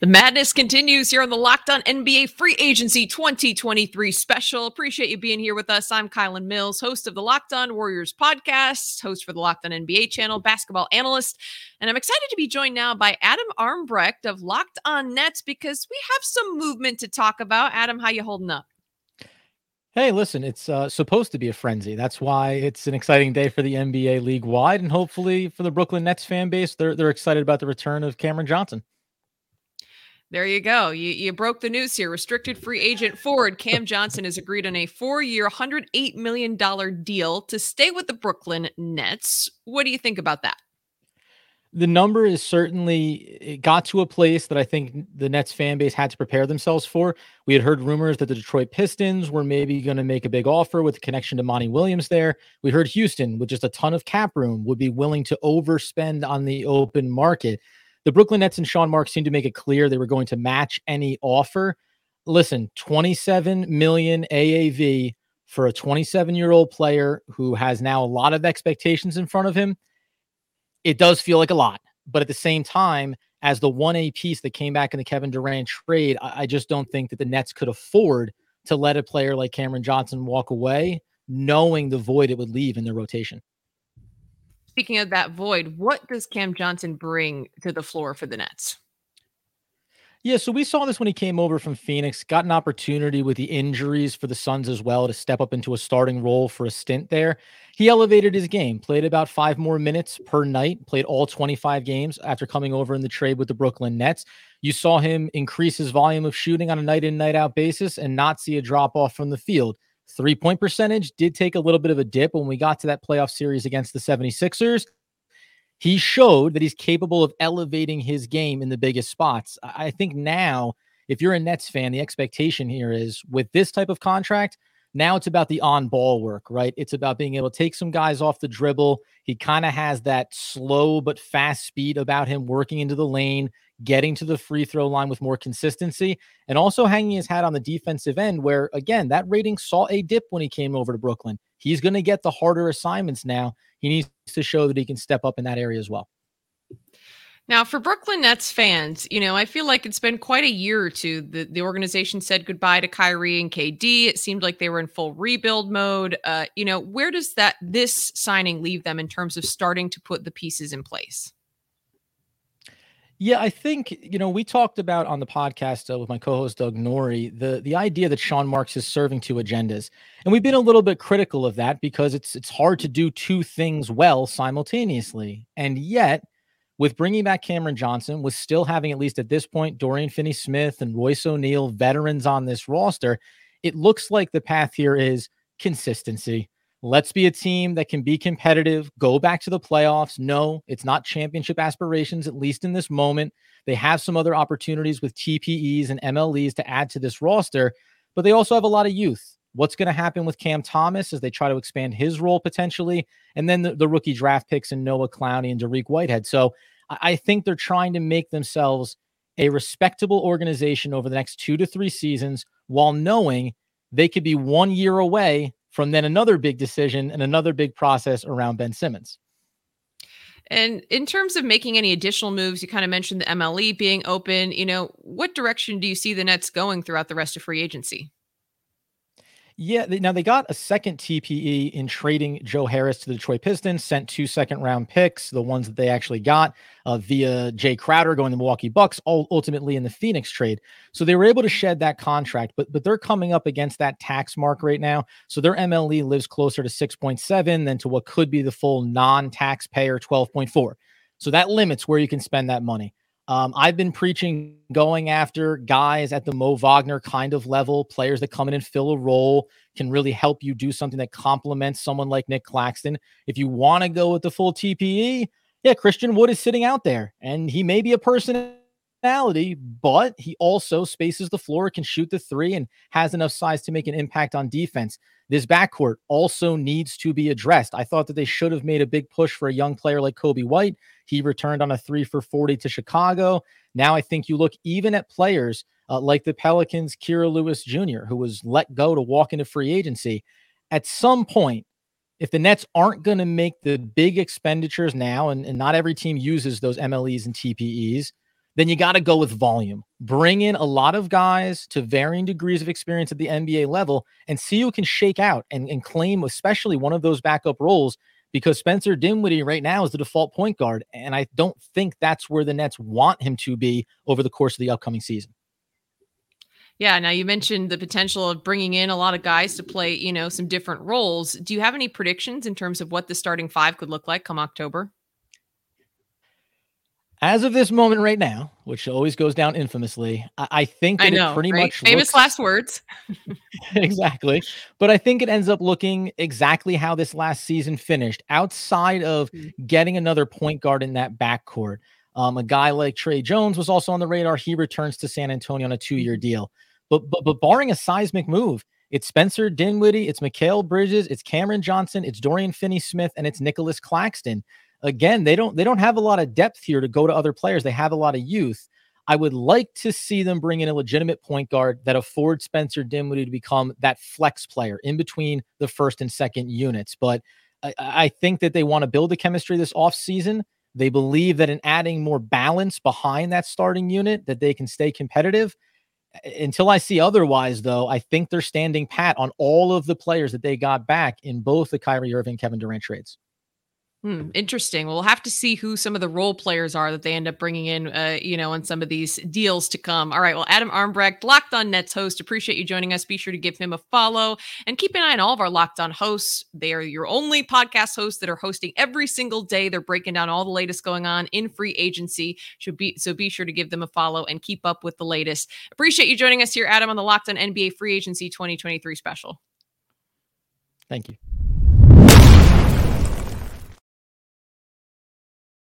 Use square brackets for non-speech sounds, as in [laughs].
The madness continues here on the Locked On NBA Free Agency 2023 special. Appreciate you being here with us. I'm Kylan Mills, host of the Locked On Warriors podcast, host for the Locked On NBA channel, basketball analyst. And I'm excited to be joined now by Adam Armbrecht of Locked On Nets because we have some movement to talk about. Adam, how you holding up? Hey, listen, it's uh, supposed to be a frenzy. That's why it's an exciting day for the NBA league wide, and hopefully for the Brooklyn Nets fan base, they're they're excited about the return of Cameron Johnson. There you go. You, you broke the news here. Restricted free agent forward Cam Johnson has agreed on a four year, $108 million deal to stay with the Brooklyn Nets. What do you think about that? The number is certainly, it got to a place that I think the Nets fan base had to prepare themselves for. We had heard rumors that the Detroit Pistons were maybe going to make a big offer with connection to Monty Williams there. We heard Houston, with just a ton of cap room, would be willing to overspend on the open market the Brooklyn Nets and Sean Marks seemed to make it clear they were going to match any offer. Listen, 27 million AAV for a 27 year old player who has now a lot of expectations in front of him. It does feel like a lot, but at the same time, as the 1A piece that came back in the Kevin Durant trade, I, I just don't think that the Nets could afford to let a player like Cameron Johnson walk away, knowing the void it would leave in their rotation. Speaking of that void, what does Cam Johnson bring to the floor for the Nets? Yeah, so we saw this when he came over from Phoenix, got an opportunity with the injuries for the Suns as well to step up into a starting role for a stint there. He elevated his game, played about five more minutes per night, played all 25 games after coming over in the trade with the Brooklyn Nets. You saw him increase his volume of shooting on a night in, night out basis and not see a drop off from the field. Three point percentage did take a little bit of a dip when we got to that playoff series against the 76ers. He showed that he's capable of elevating his game in the biggest spots. I think now, if you're a Nets fan, the expectation here is with this type of contract, now it's about the on ball work, right? It's about being able to take some guys off the dribble. He kind of has that slow but fast speed about him working into the lane, getting to the free throw line with more consistency, and also hanging his hat on the defensive end, where again, that rating saw a dip when he came over to Brooklyn. He's going to get the harder assignments now. He needs to show that he can step up in that area as well. Now, for Brooklyn Nets fans, you know, I feel like it's been quite a year or two. The, the organization said goodbye to Kyrie and KD. It seemed like they were in full rebuild mode. Uh, you know, where does that this signing leave them in terms of starting to put the pieces in place? Yeah, I think you know we talked about on the podcast uh, with my co-host Doug Norrie the the idea that Sean Marks is serving two agendas, and we've been a little bit critical of that because it's it's hard to do two things well simultaneously, and yet with bringing back Cameron Johnson, with still having at least at this point Dorian Finney-Smith and Royce O'Neale veterans on this roster, it looks like the path here is consistency. Let's be a team that can be competitive, go back to the playoffs. No, it's not championship aspirations, at least in this moment. They have some other opportunities with TPEs and MLEs to add to this roster, but they also have a lot of youth. What's going to happen with Cam Thomas as they try to expand his role potentially? And then the, the rookie draft picks and Noah Clowney and Dariq Whitehead. So I, I think they're trying to make themselves a respectable organization over the next two to three seasons while knowing they could be one year away from then another big decision and another big process around Ben Simmons. And in terms of making any additional moves, you kind of mentioned the MLE being open. You know, what direction do you see the Nets going throughout the rest of free agency? Yeah, they, now they got a second TPE in trading Joe Harris to the Detroit Pistons, sent two second round picks, the ones that they actually got uh, via Jay Crowder going to Milwaukee Bucks, all ultimately in the Phoenix trade. So they were able to shed that contract, but but they're coming up against that tax mark right now. So their MLE lives closer to 6.7 than to what could be the full non-taxpayer 12.4. So that limits where you can spend that money. Um, I've been preaching going after guys at the Mo Wagner kind of level, players that come in and fill a role, can really help you do something that complements someone like Nick Claxton. If you want to go with the full TPE, yeah, Christian Wood is sitting out there, and he may be a personality, but he also spaces the floor, can shoot the three, and has enough size to make an impact on defense. This backcourt also needs to be addressed. I thought that they should have made a big push for a young player like Coby White. He returned on a three for 40 to Chicago. Now I think you look even at players uh, like the Pelicans, Kira Lewis Jr., who was let go to walk into free agency. At some point, if the Nets aren't going to make the big expenditures now, and, and not every team uses those MLEs and TPEs, then you got to go with volume. Bring in a lot of guys to varying degrees of experience at the NBA level and see who can shake out and, and claim, especially one of those backup roles, because Spencer Dinwiddie right now is the default point guard. And I don't think that's where the Nets want him to be over the course of the upcoming season. Yeah. Now you mentioned the potential of bringing in a lot of guys to play, you know, some different roles. Do you have any predictions in terms of what the starting five could look like come October? As of this moment right now, which always goes down infamously, I, I think I know, it pretty right? much famous looks, last words. [laughs] [laughs] exactly. But I think it ends up looking exactly how this last season finished, outside of mm-hmm. getting another point guard in that backcourt. Um, a guy like Tre Jones was also on the radar. He returns to San Antonio on a two-year mm-hmm. deal. But but but barring a seismic move, it's Spencer Dinwiddie, it's Mikal Bridges, it's Cameron Johnson, it's Dorian Finney-Smith, and it's Nicholas Claxton again, they don't they don't have a lot of depth here to go to other players. They have a lot of youth. I would like to see them bring in a legitimate point guard that affords Spencer Dinwiddie to become that flex player in between the first and second units. But I, I think that they want to build a chemistry this offseason. They believe that in adding more balance behind that starting unit, that they can stay competitive. Until I see otherwise, though, I think they're standing pat on all of the players that they got back in both the Kyrie Irving, Kevin Durant trades. Hmm, interesting. We'll have to see who some of the role players are that they end up bringing in, uh, you know, in some of these deals to come. All right. Well, Adam Armbrecht, Locked On Nets host, appreciate you joining us. Be sure to give him a follow and keep an eye on all of our Locked On hosts. They are your only podcast hosts that are hosting every single day. They're breaking down all the latest going on in free agency. Should be so. Be sure to give them a follow and keep up with the latest. Appreciate you joining us here, Adam, on the Locked On NBA Free Agency 2023 special. Thank you.